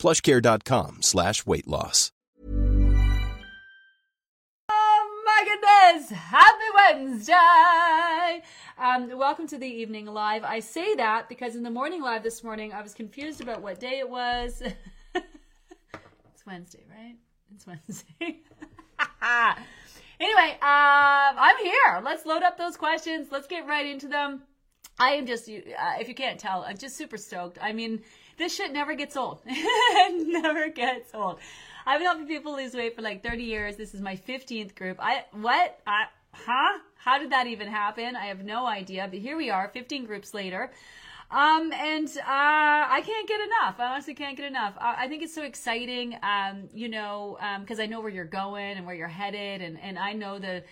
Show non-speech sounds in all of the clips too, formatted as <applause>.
plushcare.com slash weight loss. Oh my goodness! Happy Wednesday! Um, welcome to the evening live. I say that because in the morning live this morning, I was confused about what day it was. <laughs> it's Wednesday, right? It's Wednesday. <laughs> anyway, um, I'm here. Let's load up those questions. Let's get right into them. I am just, uh, if you can't tell, I'm just super stoked. I mean, this shit never gets old. <laughs> it never gets old. I've been helping people lose weight for like 30 years. This is my 15th group. I, what? I, huh? How did that even happen? I have no idea. But here we are, 15 groups later. Um, and uh, I can't get enough. I honestly can't get enough. I, I think it's so exciting, um, you know, because um, I know where you're going and where you're headed, and, and I know the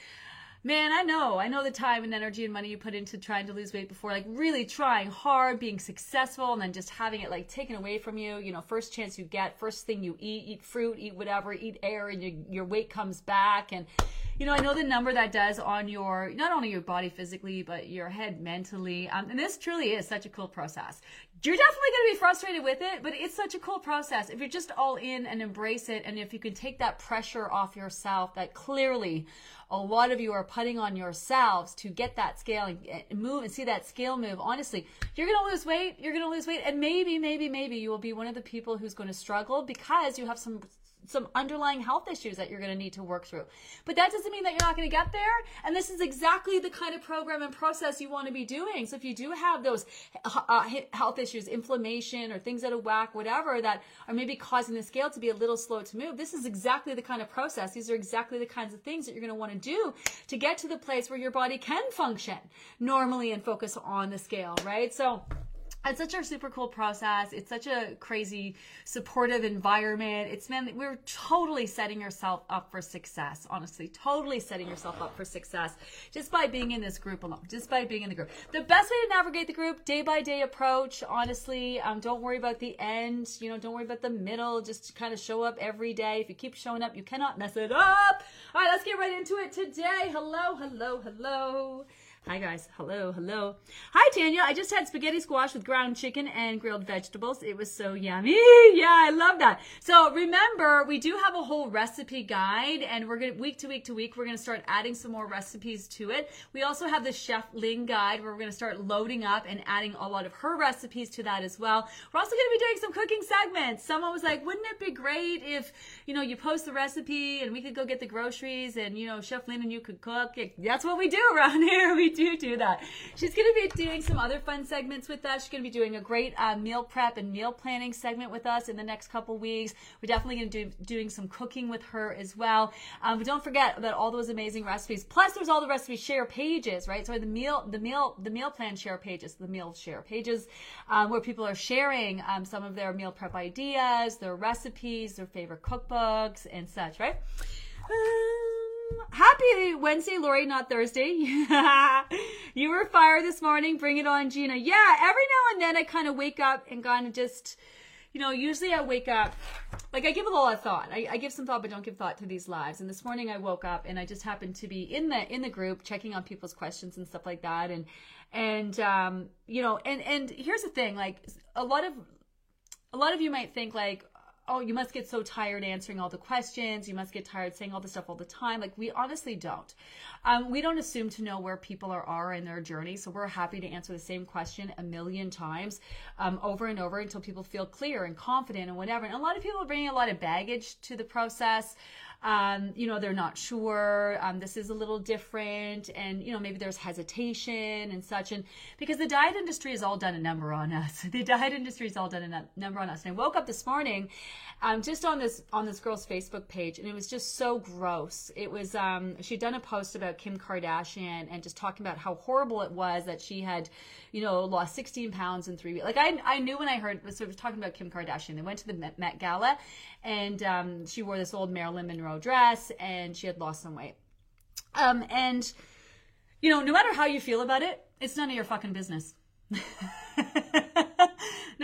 man, I know, I know the time and energy and money you put into trying to lose weight before, like really trying hard, being successful, and then just having it like taken away from you. You know, first chance you get, first thing you eat, eat fruit, eat whatever, eat air, and your, your weight comes back. And, you know, I know the number that does on your, not only your body physically, but your head mentally. Um, and this truly is such a cool process. You're definitely going to be frustrated with it, but it's such a cool process. If you're just all in and embrace it, and if you can take that pressure off yourself, that clearly a lot of you are putting on yourselves to get that scale and move and see that scale move. Honestly, you're going to lose weight. You're going to lose weight. And maybe, maybe, maybe you will be one of the people who's going to struggle because you have some some underlying health issues that you're going to need to work through. But that doesn't mean that you're not going to get there. And this is exactly the kind of program and process you want to be doing. So if you do have those uh, health issues, inflammation or things out of whack, whatever that are maybe causing the scale to be a little slow to move, this is exactly the kind of process. These are exactly the kinds of things that you're going to want to do to get to the place where your body can function normally and focus on the scale, right? So it's such a super cool process. It's such a crazy supportive environment. It's man, we're totally setting yourself up for success. Honestly, totally setting yourself up for success just by being in this group alone. Just by being in the group. The best way to navigate the group, day by day approach. Honestly, um, don't worry about the end. You know, don't worry about the middle. Just kind of show up every day. If you keep showing up, you cannot mess it up. All right, let's get right into it today. Hello, hello, hello. Hi guys. Hello, hello. Hi Tanya. I just had spaghetti squash with ground chicken and grilled vegetables. It was so yummy. <laughs> Yeah, I love that. So remember, we do have a whole recipe guide and we're going to week to week to week, we're going to start adding some more recipes to it. We also have the Chef Lynn guide where we're going to start loading up and adding a lot of her recipes to that as well. We're also going to be doing some cooking segments. Someone was like, wouldn't it be great if, you know, you post the recipe and we could go get the groceries and, you know, Chef Lynn and you could cook. That's what we do around <laughs> here. We do do that. She's going to be doing some other fun segments with us. She's going to be doing a great uh, meal prep and meal planning segment with us in the next couple weeks. We're definitely going to do doing some cooking with her as well. Um, but don't forget about all those amazing recipes. Plus, there's all the recipe share pages, right? So the meal, the meal, the meal plan share pages, the meal share pages, um, where people are sharing um, some of their meal prep ideas, their recipes, their favorite cookbooks, and such, right? Um, Happy Wednesday, Lori, not Thursday. <laughs> you were fired this morning. Bring it on, Gina. Yeah, every now and then I kind of wake up and kind of just, you know, usually I wake up, like I give a lot of thought. I, I, give some thought, but don't give thought to these lives. And this morning I woke up and I just happened to be in the in the group checking on people's questions and stuff like that. And and um, you know, and and here's the thing, like a lot of a lot of you might think like oh, you must get so tired answering all the questions. You must get tired saying all the stuff all the time. Like, we honestly don't. Um, we don't assume to know where people are, are in their journey. So we're happy to answer the same question a million times um, over and over until people feel clear and confident and whatever. And a lot of people are bringing a lot of baggage to the process. Um, you know, they're not sure. Um, this is a little different, and you know, maybe there's hesitation and such. And because the diet industry has all done a number on us, <laughs> the diet industry has all done a number on us. And I woke up this morning, um, just on this on this girl's Facebook page, and it was just so gross. It was um, she'd done a post about Kim Kardashian and just talking about how horrible it was that she had, you know, lost 16 pounds in three weeks. Like I I knew when I heard so it was talking about Kim Kardashian. They went to the Met, Met Gala, and um, she wore this old Marilyn Monroe dress, and she had lost some weight. Um, and you know, no matter how you feel about it, it's none of your fucking business. <laughs> no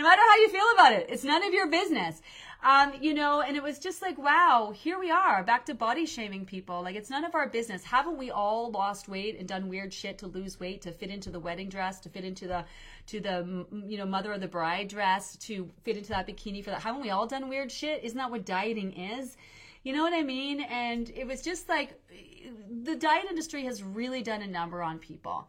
matter how you feel about it, it's none of your business. Um, you know, and it was just like, wow, here we are back to body shaming people. Like it's none of our business. Haven't we all lost weight and done weird shit to lose weight, to fit into the wedding dress, to fit into the, to the, you know, mother of the bride dress, to fit into that bikini for that? Haven't we all done weird shit? Isn't that what dieting is? You know what I mean? And it was just like the diet industry has really done a number on people.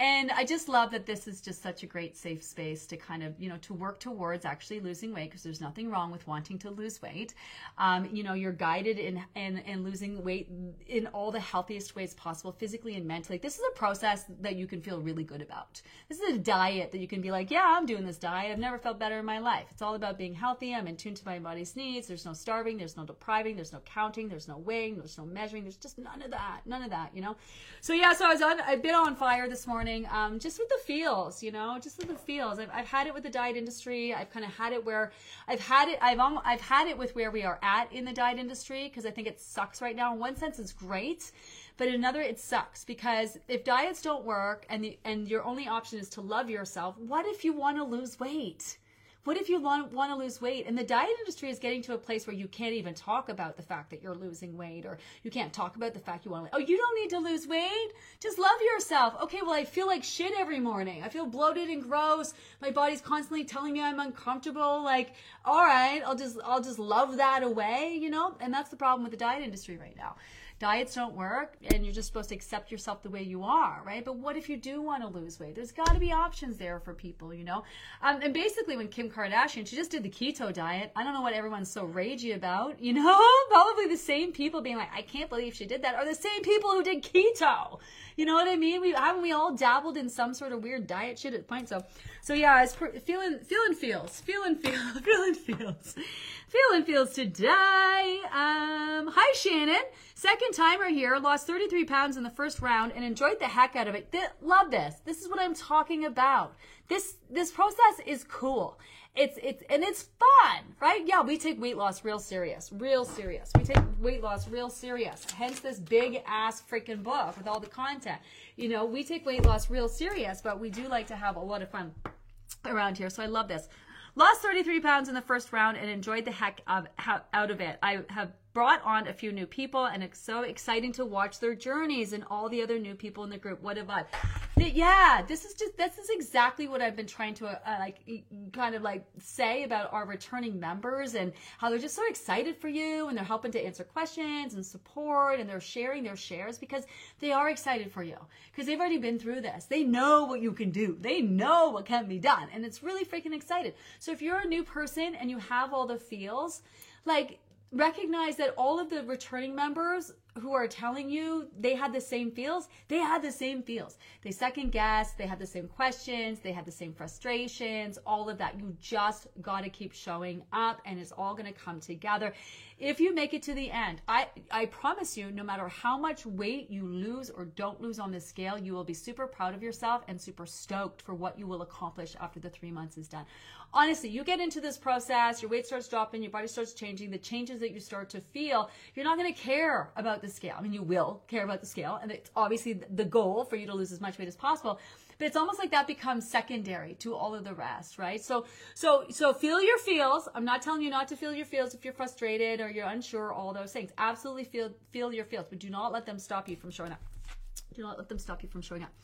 And I just love that this is just such a great safe space to kind of, you know, to work towards actually losing weight because there's nothing wrong with wanting to lose weight. Um, you know, you're guided in, in, in losing weight in all the healthiest ways possible, physically and mentally. This is a process that you can feel really good about. This is a diet that you can be like, yeah, I'm doing this diet. I've never felt better in my life. It's all about being healthy. I'm in tune to my body's needs. There's no starving. There's no depriving. There's no counting. There's no weighing. There's no measuring. There's just none of that. None of that, you know? So yeah, so I was on, I've been on fire this morning um, just with the feels, you know, just with the feels. I've, I've had it with the diet industry. I've kind of had it where I've had it. I've almost, I've had it with where we are at in the diet industry because I think it sucks right now. In one sense, it's great, but in another, it sucks because if diets don't work and the, and your only option is to love yourself, what if you want to lose weight? What if you want, to lose weight? And the diet industry is getting to a place where you can't even talk about the fact that you're losing weight or you can't talk about the fact you want to, oh, you don't need to lose weight. Just love yourself. Okay, well, I feel like shit every morning. I feel bloated and gross. My body's constantly telling me I'm uncomfortable. Like, all right, I'll just, I'll just love that away, you know? And that's the problem with the diet industry right now diets don't work and you're just supposed to accept yourself the way you are, right? But what if you do want to lose weight? There's got to be options there for people, you know? Um, and basically, when Kim Kardashian, she just did the keto diet. I don't know what everyone's so ragey about, you know? <laughs> Probably the same people being like, I can't believe she did that, are the same people who did keto. You know what I mean? We haven't we all dabbled in some sort of weird diet shit at point. So, so yeah, it's was feeling feeling feels feeling feels <laughs> feeling feels feeling feels today. Um, hi Shannon, second timer here. Lost 33 pounds in the first round and enjoyed the heck out of it. Th- love this. This is what I'm talking about. This this process is cool. It's it's and it's fun, right? Yeah, we take weight loss real serious, real serious. We take weight loss real serious. Hence this big ass freaking book with all the content. You know, we take weight loss real serious, but we do like to have a lot of fun around here. So I love this. Lost 33 pounds in the first round and enjoyed the heck of, out of it. I have brought on a few new people and it's so exciting to watch their journeys and all the other new people in the group. What a vibe. Yeah this is just this is exactly what i've been trying to uh, like kind of like say about our returning members and how they're just so excited for you and they're helping to answer questions and support and they're sharing their shares because they are excited for you. Because they've already been through this. They know what you can do. They know what can be done and it's really freaking excited so if you're a new person and you have all the feels like recognize that all of the returning members who are telling you they had the same feels, they had the same feels. They second guessed, they had the same questions, they had the same frustrations, all of that. You just got to keep showing up and it's all going to come together. If you make it to the end, I, I promise you, no matter how much weight you lose or don't lose on this scale, you will be super proud of yourself and super stoked for what you will accomplish after the three months is done. Honestly, you get into this process, your weight starts dropping, your body starts changing, the changes that you start to feel, you're not going to care about the scale. I mean, you will care about the scale, and it's obviously the goal for you to lose as much weight as possible but it's almost like that becomes secondary to all of the rest, right? So, so, so feel your feels. I'm not telling you not to feel your feels if you're frustrated or you're unsure, all those things. Absolutely feel, feel your feels, but do not let them stop you from showing up. Do not let them stop you from showing up.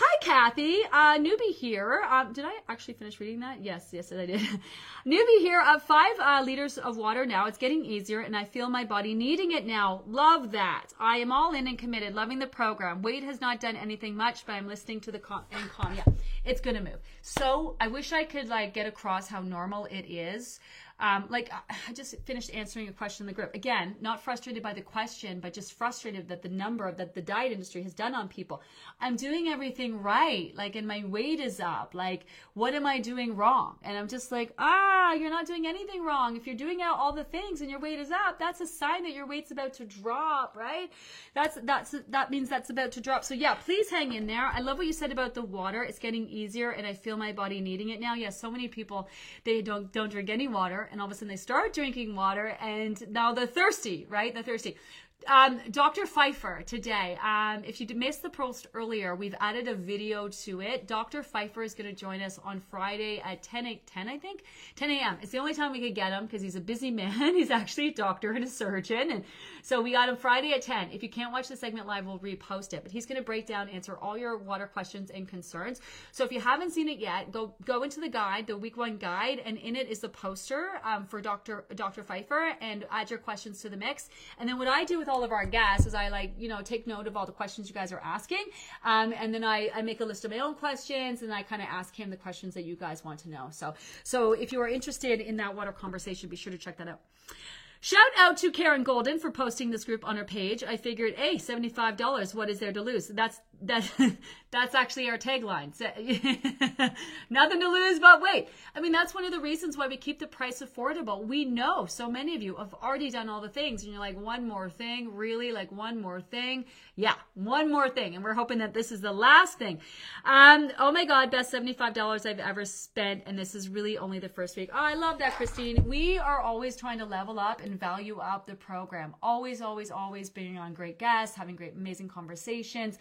Hi, Kathy. Uh, newbie here. Um, did I actually finish reading that? Yes, yes, I did. <laughs> newbie here. Of five uh, liters of water now. It's getting easier, and I feel my body needing it now. Love that. I am all in and committed. Loving the program. Weight has not done anything much, but I'm listening to the and calm. Yeah, It's gonna move. So I wish I could like get across how normal it is. Um, like I just finished answering a question in the group. Again, not frustrated by the question, but just frustrated that the number of that the diet industry has done on people. I'm doing everything right, like, and my weight is up. Like, what am I doing wrong? And I'm just like, ah, you're not doing anything wrong. If you're doing out all the things and your weight is up, that's a sign that your weight's about to drop, right? That's that's that means that's about to drop. So yeah, please hang in there. I love what you said about the water. It's getting easier, and I feel my body needing it now. Yes, so many people they don't don't drink any water and all of a sudden they start drinking water and now they're thirsty, right? They're thirsty. Um, Dr. Pfeiffer today. Um, if you missed the post earlier, we've added a video to it. Dr. Pfeiffer is going to join us on Friday at 10, 8, 10 I think, 10 a.m. It's the only time we could get him because he's a busy <laughs> man. he's actually a doctor and a surgeon, and so we got him Friday at 10. If you can't watch the segment live, we'll repost it. But he's going to break down, answer all your water questions and concerns. So if you haven't seen it yet, go go into the guide, the week one guide, and in it is the poster um, for Dr. Dr. Pfeiffer, and add your questions to the mix. And then what I do with all of our guests is I like you know take note of all the questions you guys are asking, um, and then I, I make a list of my own questions, and I kind of ask him the questions that you guys want to know. So so if you are interested in that water conversation, be sure to check that out. Shout out to Karen Golden for posting this group on her page. I figured, hey, $75, what is there to lose? That's that <laughs> that's actually our tagline. <laughs> Nothing to lose but wait. I mean, that's one of the reasons why we keep the price affordable. We know so many of you have already done all the things and you're like, one more thing, really? Like one more thing? Yeah, one more thing. And we're hoping that this is the last thing. Um, oh my God, best $75 I've ever spent. And this is really only the first week. Oh, I love that, Christine. We are always trying to level up and value up the program. Always, always, always being on great guests, having great, amazing conversations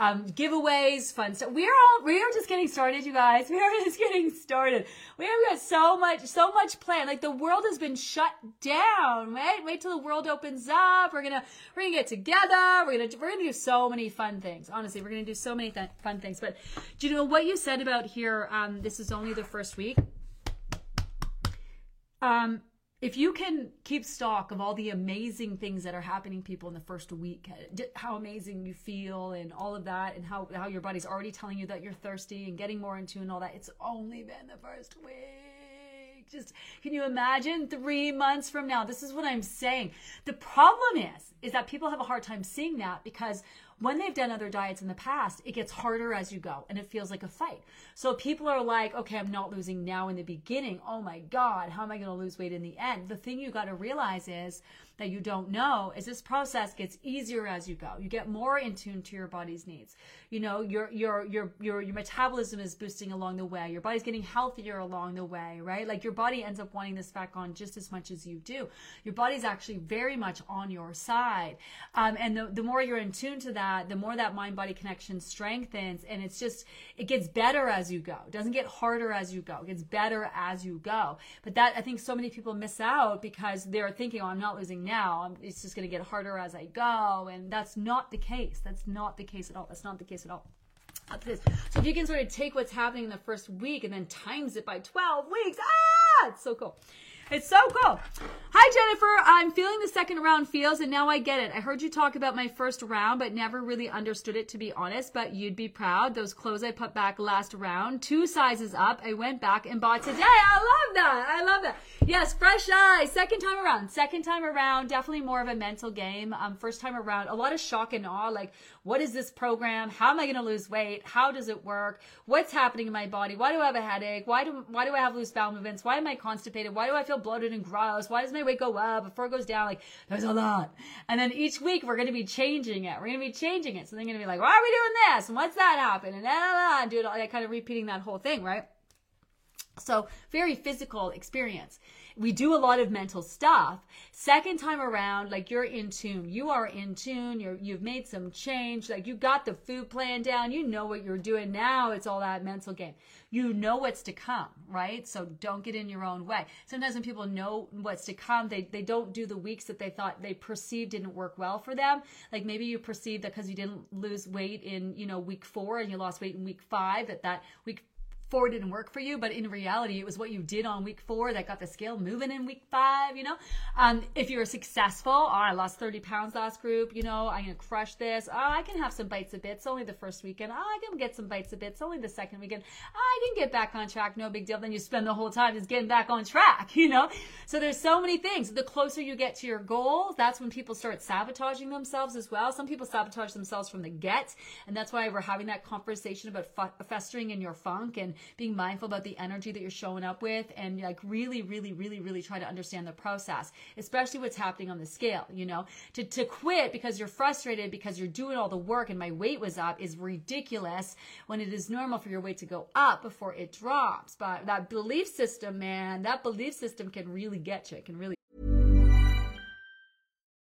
um, giveaways, fun stuff. We're all we are just getting started, you guys. We are <laughs> just getting started. We have got so much, so much planned. Like the world has been shut down. Right? Wait till the world opens up. We're gonna we're gonna get together. We're gonna we're gonna do so many fun things. Honestly, we're gonna do so many th- fun things. But do you know what you said about here? Um, this is only the first week. Um, if you can keep stock of all the amazing things that are happening people in the first week how amazing you feel and all of that and how, how your body's already telling you that you're thirsty and getting more into and all that it's only been the first week. Just can you imagine three months from now? This is what i'm saying. The problem is is that people have a hard time seeing that because when they've done other diets in the past, it gets harder as you go and it feels like a fight. So people are like, okay, I'm not losing now in the beginning. Oh my God, how am I going to lose weight in the end? The thing you got to realize is that you don't know is this process gets easier as you go. You get more in tune to your body's needs. You know, your your your your your metabolism is boosting along the way. Your body's getting healthier along the way, right? Like your body ends up wanting this back on just as much as you do. Your body's actually very much on your side. Um, and the, the more you're in tune to that, the more that mind body connection strengthens. And it's just, it gets better as you go. It doesn't get harder as you go. It gets better as you go. But that, I think so many people miss out because they're thinking, oh, I'm not losing now. It's just going to get harder as I go. And that's not the case. That's not the case at all. That's not the case at all. So if you can sort of take what's happening in the first week and then times it by 12 weeks, ah, it's so cool. It's so cool. Hi, Jennifer. I'm feeling the second round feels, and now I get it. I heard you talk about my first round, but never really understood it, to be honest. But you'd be proud. Those clothes I put back last round, two sizes up, I went back and bought today. I love that. I love that. Yes, fresh eyes. Second time around. Second time around. Definitely more of a mental game. Um, first time around, a lot of shock and awe. Like, what is this program? How am I going to lose weight? How does it work? What's happening in my body? Why do I have a headache? Why do why do I have loose bowel movements? Why am I constipated? Why do I feel bloated and gross? Why does my weight go up before it goes down? Like there's a lot. And then each week we're going to be changing it. We're going to be changing it. So they're going to be like, why are we doing this? And what's that happen? And, blah, and do it all, like, kind of repeating that whole thing, right? So very physical experience we do a lot of mental stuff. Second time around, like you're in tune. You are in tune. You're you've made some change. Like you got the food plan down. You know what you're doing now. It's all that mental game. You know what's to come, right? So don't get in your own way. Sometimes when people know what's to come, they they don't do the weeks that they thought they perceived didn't work well for them. Like maybe you perceive that because you didn't lose weight in you know week four and you lost weight in week five, that that week four didn't work for you, but in reality, it was what you did on week four that got the scale moving in week five, you know? Um, if you're successful, oh, I lost 30 pounds last group, you know, I'm to crush this. Oh, I can have some bites of bits only the first weekend. Oh, I can get some bites of bits only the second weekend. Oh, I can get back on track, no big deal. Then you spend the whole time just getting back on track, <laughs> you know? So there's so many things. The closer you get to your goals, that's when people start sabotaging themselves as well. Some people sabotage themselves from the get, and that's why we're having that conversation about festering in your funk and being mindful about the energy that you're showing up with and like really, really, really, really try to understand the process, especially what's happening on the scale, you know, to, to quit because you're frustrated because you're doing all the work and my weight was up is ridiculous when it is normal for your weight to go up before it drops. But that belief system, man, that belief system can really get you. It can really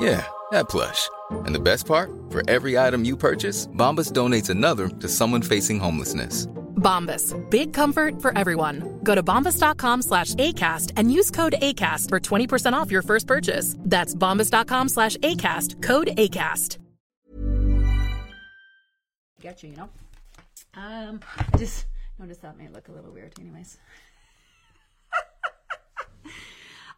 Yeah, that plush. And the best part, for every item you purchase, Bombas donates another to someone facing homelessness. Bombas, big comfort for everyone. Go to bombas.com slash ACAST and use code ACAST for 20% off your first purchase. That's bombas.com slash ACAST, code ACAST. Get you, you know? Um, I just noticed that may look a little weird, anyways.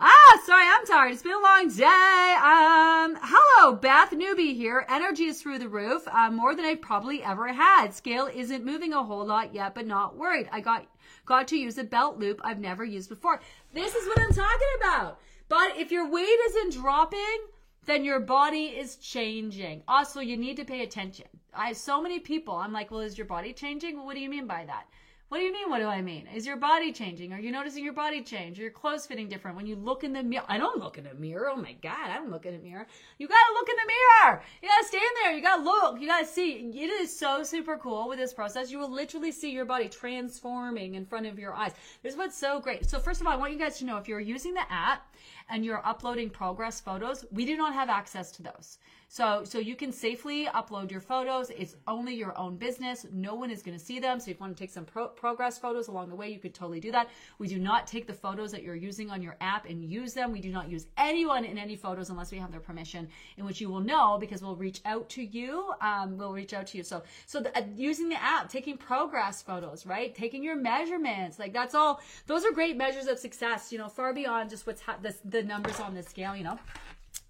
Ah, sorry, I'm tired. It's been a long day. Um, hello, Beth Newbie here. Energy is through the roof, uh, more than I probably ever had. Scale isn't moving a whole lot yet, but not worried. I got got to use a belt loop I've never used before. This is what I'm talking about. But if your weight isn't dropping, then your body is changing. Also, you need to pay attention. I have so many people. I'm like, well, is your body changing? Well, what do you mean by that? What do you mean? What do I mean? Is your body changing? Are you noticing your body change? Are your clothes fitting different? When you look in the mirror, I don't look in a mirror. Oh my God, I don't look in a mirror. You gotta look in the mirror. You gotta stand there. You gotta look. You gotta see. It is so super cool with this process. You will literally see your body transforming in front of your eyes. This is what's so great. So first of all, I want you guys to know if you're using the app and you're uploading progress photos, we do not have access to those. So, so you can safely upload your photos. It's only your own business. No one is going to see them. So if you want to take some pro- progress photos along the way, you could totally do that. We do not take the photos that you're using on your app and use them. We do not use anyone in any photos unless we have their permission, in which you will know because we'll reach out to you. Um, we'll reach out to you. So, so the, uh, using the app, taking progress photos, right? Taking your measurements, like that's all. Those are great measures of success. You know, far beyond just what's ha- the, the numbers on the scale. You know,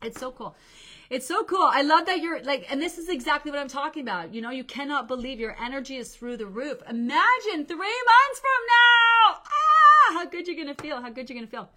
it's so cool. It's so cool. I love that you're like, and this is exactly what I'm talking about. You know, you cannot believe your energy is through the roof. Imagine three months from now. Ah, how good you're going to feel. How good you're going to feel.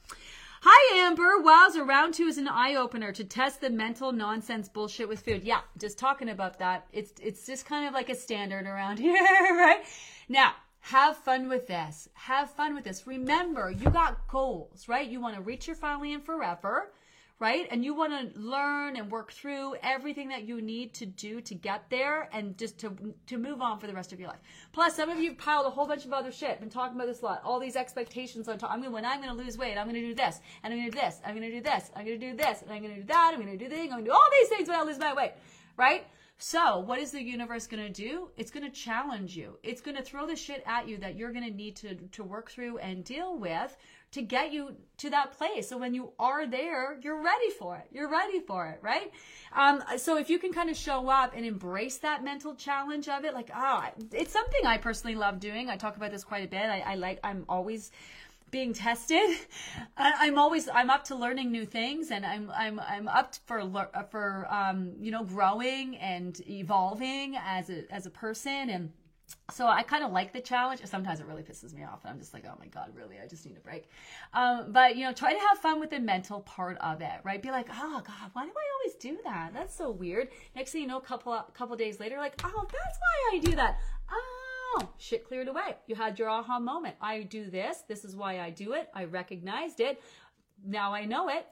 Hi, Amber. Wowza, round two is an eye opener to test the mental nonsense bullshit with food. Yeah, just talking about that. It's it's just kind of like a standard around <laughs> here, right? Now, have fun with this. Have fun with this. Remember, you got goals, right? You want to reach your finally and forever right? And you want to learn and work through everything that you need to do to get there and just to to move on for the rest of your life. Plus, some of you piled a whole bunch of other shit. Been talking about this a lot. All these expectations on top. I mean, when I'm going to lose weight, I'm going to do this, and I'm going to do this, I'm going to do this, I'm going to do this, and I'm going to do that, I'm going to do this, I'm going to do all these things when I lose my weight, right? So, what is the universe going to do? It's going to challenge you. It's going to throw the shit at you that you're going to need to to work through and deal with to get you to that place. So when you are there, you're ready for it. You're ready for it, right? Um, so if you can kind of show up and embrace that mental challenge of it, like, ah, oh, it's something I personally love doing. I talk about this quite a bit. I, I like, I'm always being tested. <laughs> I'm always I'm up to learning new things, and I'm I'm I'm up for for um, you know growing and evolving as a as a person and so I kind of like the challenge. Sometimes it really pisses me off, and I'm just like, oh my god, really? I just need a break. Um, but you know, try to have fun with the mental part of it, right? Be like, oh god, why do I always do that? That's so weird. Next thing you know, couple couple days later, like, oh, that's why I do that. Oh, shit cleared away. You had your aha moment. I do this. This is why I do it. I recognized it. Now I know it.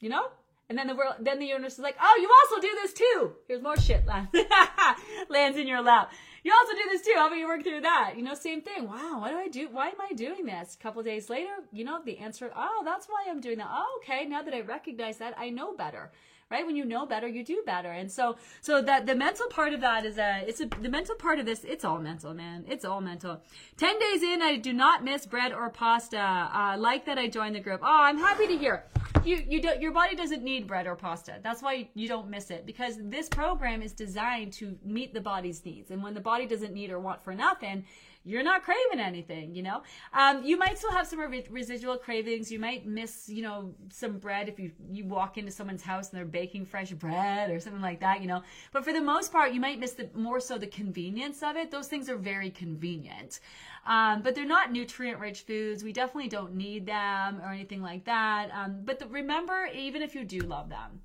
You know, and then the world, then the universe is like, oh, you also do this too. Here's more shit <laughs> lands, in your lap. You also do this too. How about you work through that? You know, same thing. Wow, what do I do? Why am I doing this? A couple days later, you know, the answer, oh, that's why I'm doing that. Oh, okay. Now that I recognize that, I know better right? When you know better, you do better. And so, so that the mental part of that is a, it's a, the mental part of this, it's all mental, man. It's all mental. 10 days in, I do not miss bread or pasta. Uh, like that I joined the group. Oh, I'm happy to hear. You, you don't, your body doesn't need bread or pasta. That's why you don't miss it because this program is designed to meet the body's needs. And when the body doesn't need or want for nothing, you're not craving anything, you know? Um, you might still have some re- residual cravings. You might miss, you know, some bread if you, you walk into someone's house and they're baking fresh bread or something like that, you know? But for the most part, you might miss the more so the convenience of it. Those things are very convenient. Um, but they're not nutrient rich foods. We definitely don't need them or anything like that. Um, but the, remember, even if you do love them,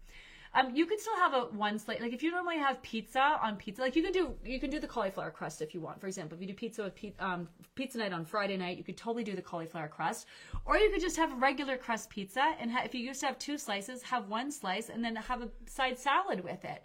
um, you could still have a one slice. Like if you normally have pizza on pizza, like you can do you can do the cauliflower crust if you want. For example, if you do pizza with pe- um, pizza night on Friday night, you could totally do the cauliflower crust, or you could just have a regular crust pizza. And ha- if you used to have two slices, have one slice and then have a side salad with it.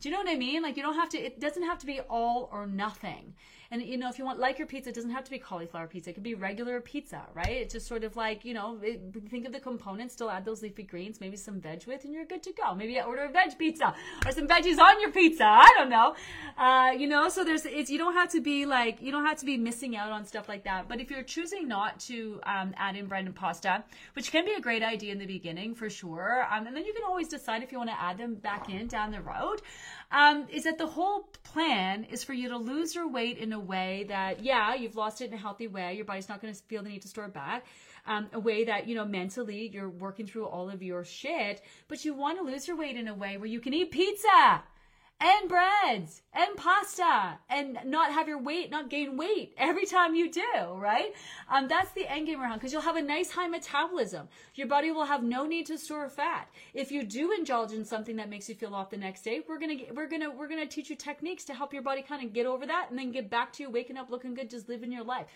Do you know what I mean? Like you don't have to. It doesn't have to be all or nothing. And you know, if you want like your pizza, it doesn't have to be cauliflower pizza. It could be regular pizza, right? It's just sort of like you know, it, think of the components. Still add those leafy greens, maybe some veg with, and you're good to go. Maybe order a veg pizza or some veggies on your pizza. I don't know. Uh, you know, so there's it's you don't have to be like you don't have to be missing out on stuff like that. But if you're choosing not to um, add in bread and pasta, which can be a great idea in the beginning for sure, um, and then you can always decide if you want to add them back in down the road um, is that the whole plan is for you to lose your weight in a way that, yeah, you've lost it in a healthy way. Your body's not going to feel the need to store it back. Um, a way that, you know, mentally you're working through all of your shit, but you want to lose your weight in a way where you can eat pizza and breads and pasta and not have your weight, not gain weight every time you do, right? Um, that's the end game around because you'll have a nice high metabolism. Your body will have no need to store fat. If you do indulge in something that makes you feel off the next day, we're gonna we're gonna we're gonna teach you techniques to help your body kind of get over that and then get back to you waking up looking good, just living your life.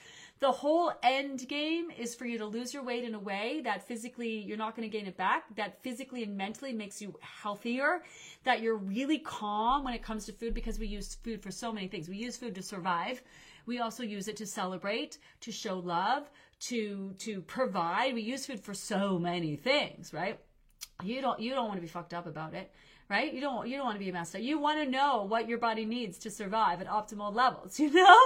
The whole end game is for you to lose your weight in a way that physically you're not going to gain it back, that physically and mentally makes you healthier, that you're really calm when it comes to food because we use food for so many things. We use food to survive. We also use it to celebrate, to show love, to to provide. We use food for so many things, right? You don't you don't want to be fucked up about it right? You don't you don't want to be a up. You want to know what your body needs to survive at optimal levels. <laughs> You know,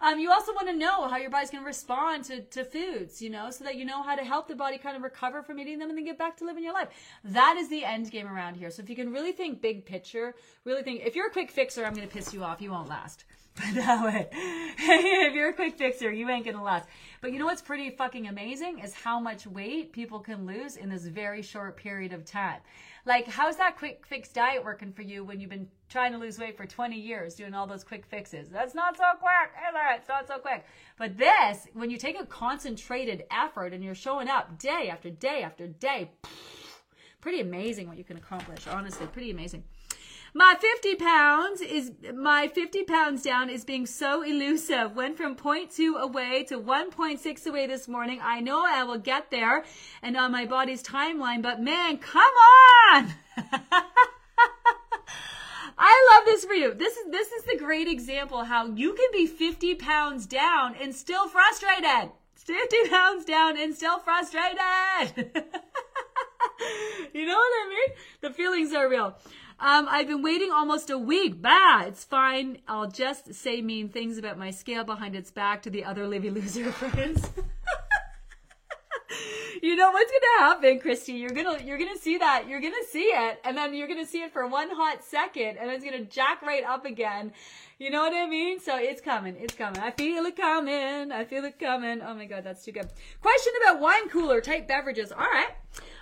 um, you also want to know how your body's going to respond to to foods. You know, so that you know how to help the body kind of recover from eating them and then get back to living your life. That is the end game around here. So if you can really think big picture, really think if you're a quick fixer, I'm going to piss you off. You won't last. <laughs> But that way, <laughs> if you're a quick fixer, you ain't gonna last. But you know what's pretty fucking amazing is how much weight people can lose in this very short period of time. Like, how's that quick fix diet working for you when you've been trying to lose weight for 20 years doing all those quick fixes? That's not so quick? It's not so quick. But this, when you take a concentrated effort and you're showing up day after day after day, pretty amazing what you can accomplish. Honestly, pretty amazing. My 50 pounds is, my 50 pounds down is being so elusive. Went from 0.2 away to 1.6 away this morning. I know I will get there and on my body's timeline, but man, come on! <laughs> I love this for you. This is this is the great example how you can be 50 pounds down and still frustrated. 50 pounds down and still frustrated. <laughs> you know what I mean? The feelings are real. Um, I've been waiting almost a week. Bah, it's fine. I'll just say mean things about my scale behind its back to the other Livy loser <laughs> friends. You know what's gonna happen, Christy? You're gonna you're gonna see that. You're gonna see it, and then you're gonna see it for one hot second, and it's gonna jack right up again. You know what I mean? So it's coming. It's coming. I feel it coming. I feel it coming. Oh my god, that's too good. Question about wine cooler type beverages. All right.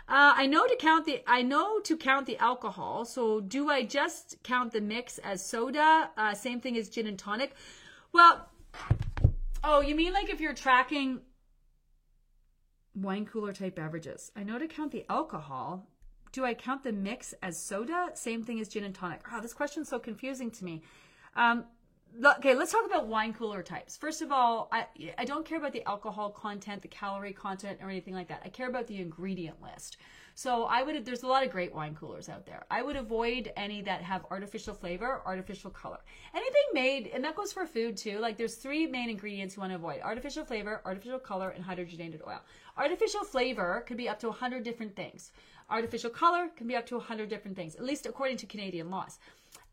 Uh, I know to count the I know to count the alcohol. So do I just count the mix as soda? Uh, same thing as gin and tonic. Well, oh, you mean like if you're tracking wine cooler type beverages? I know to count the alcohol. Do I count the mix as soda? Same thing as gin and tonic. Oh, this question's so confusing to me. Um, okay, let's talk about wine cooler types. First of all, I I don't care about the alcohol content, the calorie content, or anything like that. I care about the ingredient list. So I would, there's a lot of great wine coolers out there. I would avoid any that have artificial flavor, artificial color. Anything made, and that goes for food too. Like there's three main ingredients you want to avoid artificial flavor, artificial color, and hydrogenated oil. Artificial flavor could be up to 100 different things. Artificial color can be up to 100 different things, at least according to Canadian laws.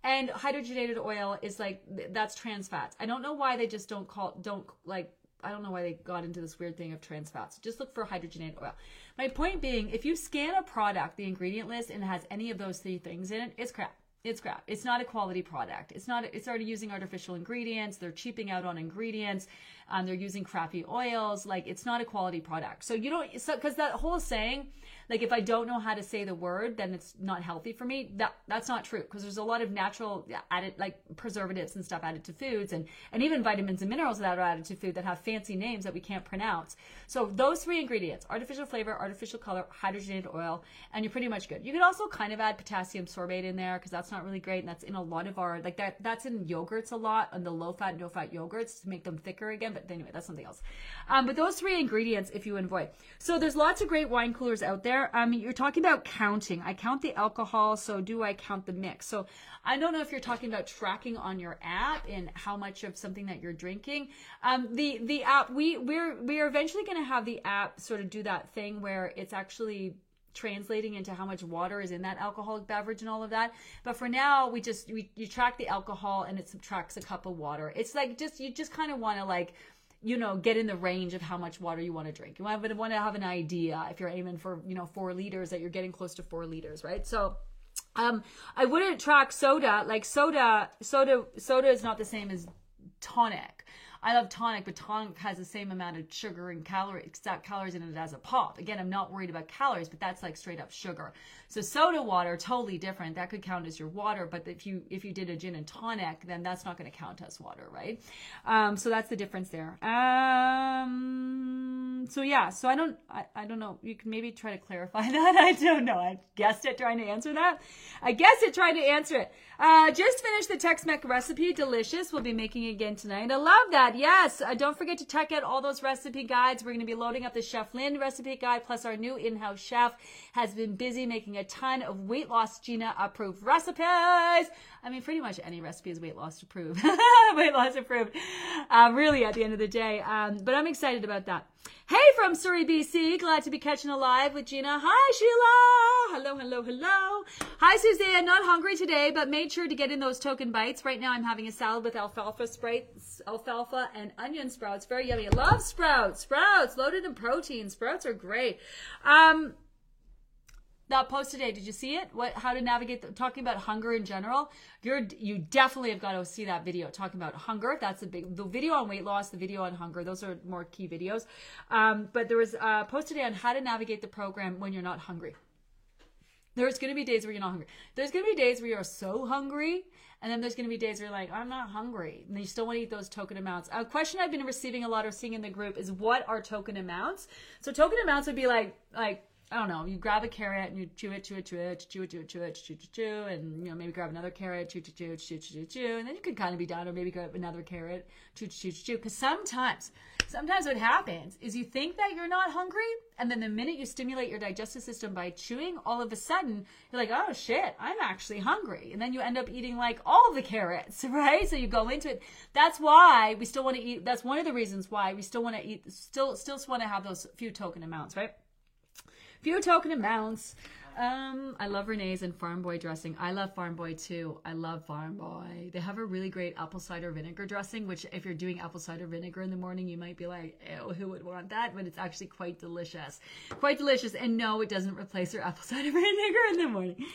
And hydrogenated oil is like that's trans fats. I don't know why they just don't call don't like I don't know why they got into this weird thing of trans fats. Just look for hydrogenated oil. My point being, if you scan a product, the ingredient list, and it has any of those three things in it, it's crap. It's crap. It's not a quality product. It's not. It's already using artificial ingredients. They're cheaping out on ingredients. Um, they're using crappy oils. Like it's not a quality product. So you don't. So because that whole saying like if I don't know how to say the word, then it's not healthy for me. That that's not true because there's a lot of natural added like preservatives and stuff added to foods and and even vitamins and minerals that are added to food that have fancy names that we can't pronounce. So those three ingredients: artificial flavor, artificial color, hydrogenated oil, and you're pretty much good. You could also kind of add potassium sorbate in there because that's not really great and that's in a lot of our like that that's in yogurts a lot on the low fat no fat yogurts to make them thicker again. But anyway, that's something else. Um, but those three ingredients, if you avoid. So there's lots of great wine coolers out there there. Um, you're talking about counting. I count the alcohol, so do I count the mix? So I don't know if you're talking about tracking on your app and how much of something that you're drinking. Um, the the app we we're we're eventually going to have the app sort of do that thing where it's actually translating into how much water is in that alcoholic beverage and all of that. But for now, we just we you track the alcohol and it subtracts a cup of water. It's like just you just kind of want to like you know, get in the range of how much water you want to drink. You want to, have an idea if you're aiming for, you know, four liters that you're getting close to four liters, right? So, um, I wouldn't track soda. Like soda, soda, soda is not the same as tonic. I love tonic, but tonic has the same amount of sugar and calories, exact calories in it as a pop. Again, I'm not worried about calories, but that's like straight up sugar. So soda water, totally different. That could count as your water, but if you if you did a gin and tonic, then that's not going to count as water, right? Um, so that's the difference there. Um, so yeah, so I don't I, I don't know. You can maybe try to clarify <laughs> that. I don't know. I guessed it trying to answer that. I guess it tried to answer it. Uh, just finished the Tex-Mex recipe. Delicious. We'll be making it again tonight. I love that. Yes. Uh, don't forget to check out all those recipe guides. We're going to be loading up the Chef Lynn recipe guide. Plus our new in-house chef has been busy making a ton of weight loss Gina approved recipes. I mean, pretty much any recipe is weight loss approved. <laughs> weight loss approved. Uh, really at the end of the day. Um, but I'm excited about that. Hey from Surrey, BC. Glad to be catching a live with Gina. Hi, Sheila. Hello, hello, hello. Hi, Suzanne. Not hungry today, but made sure to get in those token bites. Right now, I'm having a salad with alfalfa sprouts, alfalfa and onion sprouts. Very yummy. I love sprouts. Sprouts loaded in protein. Sprouts are great. Um, that post today. Did you see it? What how to navigate the, talking about hunger in general? You're you definitely have got to see that video talking about hunger. That's a big the video on weight loss, the video on hunger. Those are more key videos. Um, but there was a post today on how to navigate the program when you're not hungry. There's going to be days where you're not hungry. There's going to be days where you're so hungry, and then there's going to be days where you're like, I'm not hungry, and you still want to eat those token amounts. A question I've been receiving a lot or seeing in the group is what are token amounts? So token amounts would be like like I don't know, you grab a carrot and you chew it, chew it, chew it, chew it, chew it, chew it, chew, chew, chew, and you know maybe grab another carrot, chew, chew, chew, chew, chew, chew, and then you can kind of be done, or maybe grab another carrot, chew, chew, chew, chew. Because sometimes, sometimes what happens is you think that you're not hungry, and then the minute you stimulate your digestive system by chewing, all of a sudden you're like, oh shit, I'm actually hungry, and then you end up eating like all the carrots, <laughs> right? So you go into it. That's why we still want to eat. That's one of the reasons why we still want to eat. Still, still want to have those few token amounts, right? Few token amounts. Um, I love Renee's and Farm Boy dressing. I love Farm Boy too. I love Farm Boy. They have a really great apple cider vinegar dressing, which if you're doing apple cider vinegar in the morning, you might be like, ew, who would want that? But it's actually quite delicious. Quite delicious. And no, it doesn't replace your apple <laughs> cider vinegar in the morning.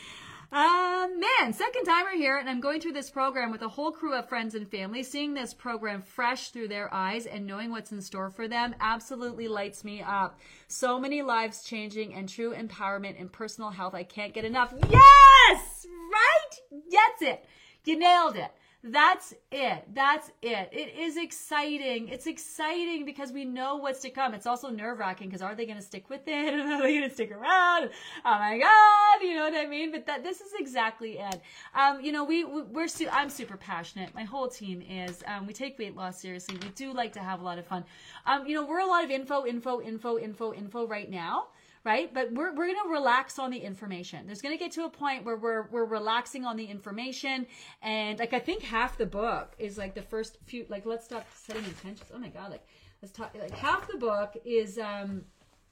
Um, man, second timer here, and I'm going through this program with a whole crew of friends and family. Seeing this program fresh through their eyes and knowing what's in store for them absolutely lights me up. So many lives changing and true empowerment and personal health. I can't get enough. Yes! Right? That's it. You nailed it. That's it. That's it. It is exciting. It's exciting because we know what's to come. It's also nerve wracking because are they going to stick with it? <laughs> Are they going to stick around? Oh my God. You know what I mean? But that, this is exactly it. Um, you know, we, we're, su- I'm super passionate. My whole team is, um, we take weight loss seriously. We do like to have a lot of fun. Um, you know, we're a lot of info, info, info, info, info right now right? But we're, we're going to relax on the information. There's going to get to a point where we're, we're relaxing on the information. And like, I think half the book is like the first few, like, let's stop setting intentions. Oh my God. Like, let's talk, like half the book is, um,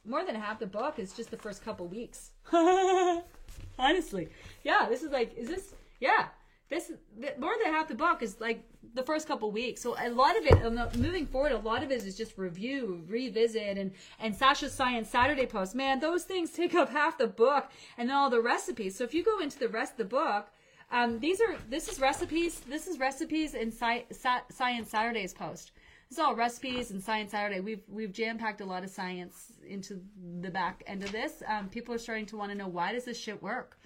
more than half the book is just the first couple weeks. <laughs> Honestly. Yeah. This is like, is this, yeah this more than half the book is like the first couple weeks. So a lot of it, moving forward, a lot of it is just review, revisit, and and Sasha's Science Saturday post. Man, those things take up half the book, and then all the recipes. So if you go into the rest of the book, um, these are this is recipes. This is recipes in Sci- Science Saturday's post. It's all recipes and Science Saturday. We've we've jam packed a lot of science into the back end of this. Um, people are starting to want to know why does this shit work.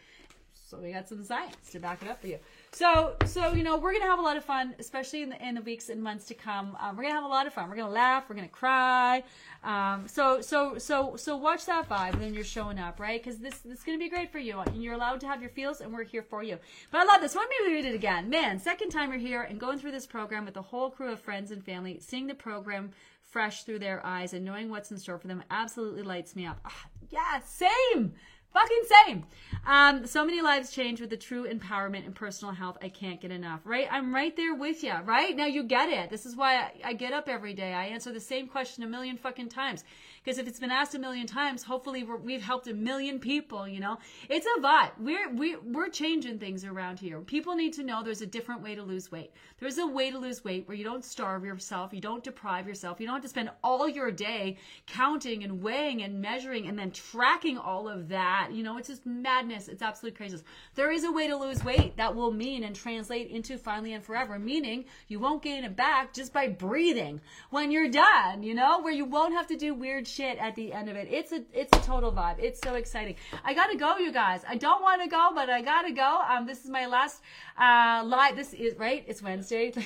So we got some science to back it up for you. So, so you know, we're gonna have a lot of fun, especially in the in the weeks and months to come. Um, we're gonna have a lot of fun. We're gonna laugh. We're gonna cry. Um, so, so, so, so watch that vibe when you're showing up, right? Because this this is gonna be great for you, and you're allowed to have your feels, and we're here for you. But I love this. Let me read it again, man. Second time you're here and going through this program with a whole crew of friends and family, seeing the program fresh through their eyes and knowing what's in store for them absolutely lights me up. Ah, yeah, same. Fucking same. Um, so many lives change with the true empowerment and personal health. I can't get enough, right? I'm right there with you, right? Now you get it. This is why I, I get up every day. I answer the same question a million fucking times. Because if it's been asked a million times, hopefully we have helped a million people, you know? It's a vibe. We're, we, we're changing things around here. People need to know there's a different way to lose weight. There's a way to lose weight where you don't starve yourself, you don't deprive yourself, you don't have to spend all your day counting and weighing and measuring and then tracking all of that. You know, it's just madness. It's absolute craziness. There is a way to lose weight that will mean and translate into finally and forever, meaning you won't gain it back just by breathing when you're done, you know, where you won't have to do weird shit at the end of it. It's a it's a total vibe. It's so exciting. I gotta go, you guys. I don't want to go, but I gotta go. Um, this is my last uh live. This is right. It's Wednesday. <laughs> this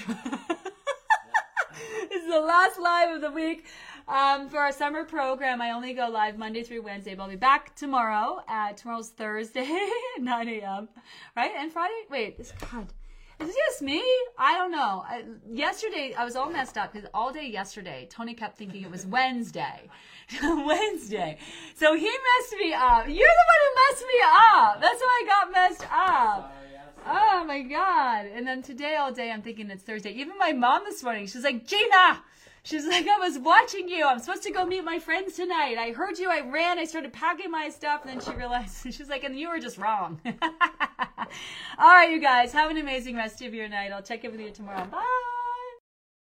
is the last live of the week. Um, for our summer program, I only go live Monday through Wednesday, but I'll be back tomorrow. Tomorrow's Thursday, <laughs> 9 a.m. Right? And Friday? Wait, it's God. Is it just me? I don't know. I, yesterday, I was all messed up because all day yesterday, Tony kept thinking it was Wednesday. <laughs> Wednesday. So he messed me up. You're the one who messed me up. That's why I got messed up. Oh my God. And then today, all day, I'm thinking it's Thursday. Even my mom this morning, she's like, Gina! She's like, I was watching you. I'm supposed to go meet my friends tonight. I heard you. I ran. I started packing my stuff. And then she realized, <laughs> she's like, and you were just wrong. <laughs> All right, you guys, have an amazing rest of your night. I'll check in with you tomorrow. Bye.